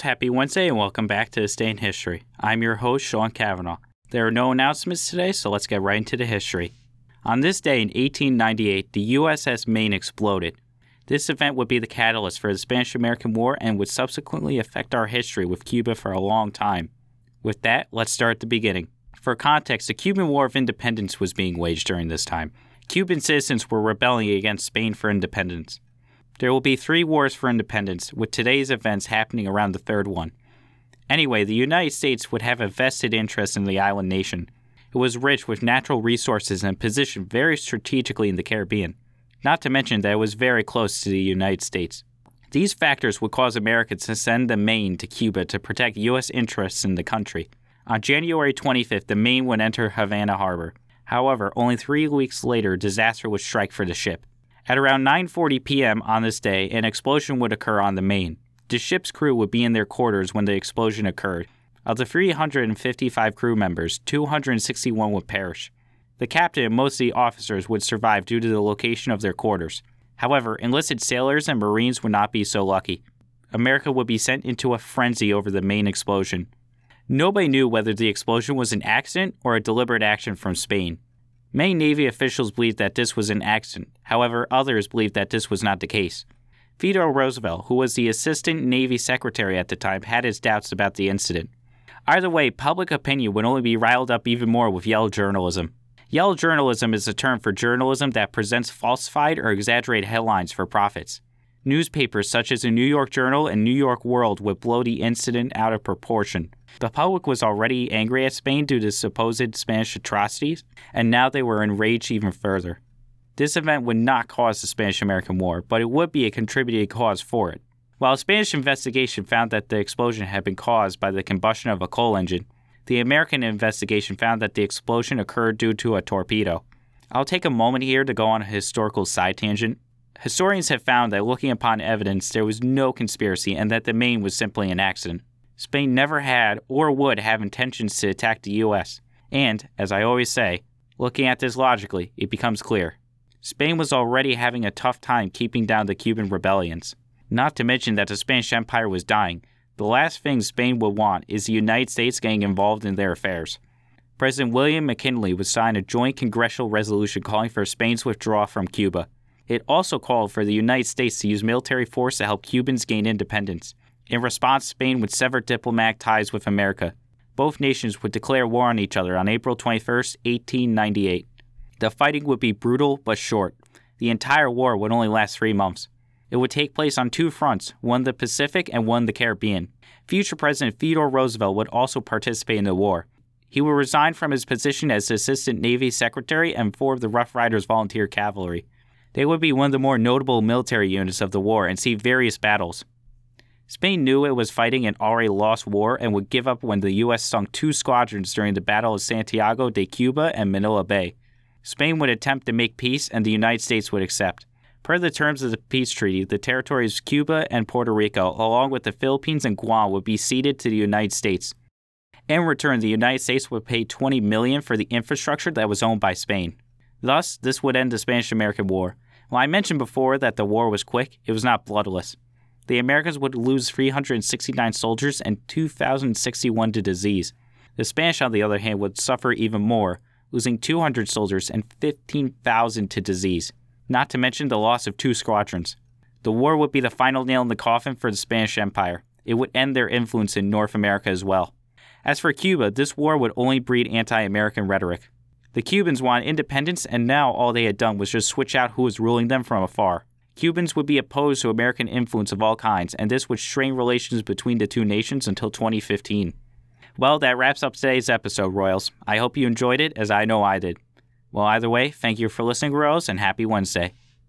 Happy Wednesday and welcome back to This Day in History. I'm your host, Sean Kavanaugh. There are no announcements today, so let's get right into the history. On this day in 1898, the USS Maine exploded. This event would be the catalyst for the Spanish American War and would subsequently affect our history with Cuba for a long time. With that, let's start at the beginning. For context, the Cuban War of Independence was being waged during this time. Cuban citizens were rebelling against Spain for independence. There will be three wars for independence, with today's events happening around the third one. Anyway, the United States would have a vested interest in the island nation. It was rich with natural resources and positioned very strategically in the Caribbean, not to mention that it was very close to the United States. These factors would cause America to send the Maine to Cuba to protect U.S. interests in the country. On January 25th, the Maine would enter Havana Harbor. However, only three weeks later, disaster would strike for the ship. At around 9:40 p.m. on this day, an explosion would occur on the Maine. The ship's crew would be in their quarters when the explosion occurred. Of the 355 crew members, 261 would perish. The captain and most of the officers would survive due to the location of their quarters. However, enlisted sailors and Marines would not be so lucky. America would be sent into a frenzy over the Maine explosion. Nobody knew whether the explosion was an accident or a deliberate action from Spain. Many Navy officials believed that this was an accident. However, others believed that this was not the case. Theodore Roosevelt, who was the Assistant Navy Secretary at the time, had his doubts about the incident. Either way, public opinion would only be riled up even more with yellow journalism. Yellow journalism is a term for journalism that presents falsified or exaggerated headlines for profits. Newspapers such as the New York Journal and New York World would blow the incident out of proportion. The public was already angry at Spain due to supposed Spanish atrocities, and now they were enraged even further. This event would not cause the Spanish American War, but it would be a contributing cause for it. While a Spanish investigation found that the explosion had been caused by the combustion of a coal engine, the American investigation found that the explosion occurred due to a torpedo. I'll take a moment here to go on a historical side tangent. Historians have found that looking upon evidence, there was no conspiracy and that the Maine was simply an accident. Spain never had or would have intentions to attack the U.S. And, as I always say, looking at this logically, it becomes clear. Spain was already having a tough time keeping down the Cuban rebellions. Not to mention that the Spanish Empire was dying. The last thing Spain would want is the United States getting involved in their affairs. President William McKinley would sign a joint congressional resolution calling for Spain's withdrawal from Cuba. It also called for the United States to use military force to help Cubans gain independence. In response, Spain would sever diplomatic ties with America. Both nations would declare war on each other on April 21, 1898. The fighting would be brutal but short. The entire war would only last three months. It would take place on two fronts, one the Pacific and one the Caribbean. Future President Theodore Roosevelt would also participate in the war. He would resign from his position as Assistant Navy Secretary and four of the Rough Riders Volunteer Cavalry. They would be one of the more notable military units of the war and see various battles. Spain knew it was fighting an already lost war and would give up when the U.S. sunk two squadrons during the Battle of Santiago de Cuba and Manila Bay. Spain would attempt to make peace and the United States would accept. Per the terms of the peace treaty, the territories of Cuba and Puerto Rico, along with the Philippines and Guam, would be ceded to the United States. In return, the United States would pay 20 million for the infrastructure that was owned by Spain. Thus, this would end the Spanish-American War. While I mentioned before that the war was quick, it was not bloodless. The Americans would lose 369 soldiers and 2,061 to disease. The Spanish, on the other hand, would suffer even more, losing 200 soldiers and 15,000 to disease, not to mention the loss of two squadrons. The war would be the final nail in the coffin for the Spanish Empire. It would end their influence in North America as well. As for Cuba, this war would only breed anti American rhetoric. The Cubans wanted independence, and now all they had done was just switch out who was ruling them from afar. Cubans would be opposed to American influence of all kinds, and this would strain relations between the two nations until 2015. Well, that wraps up today's episode, Royals. I hope you enjoyed it, as I know I did. Well, either way, thank you for listening, Royals, and happy Wednesday.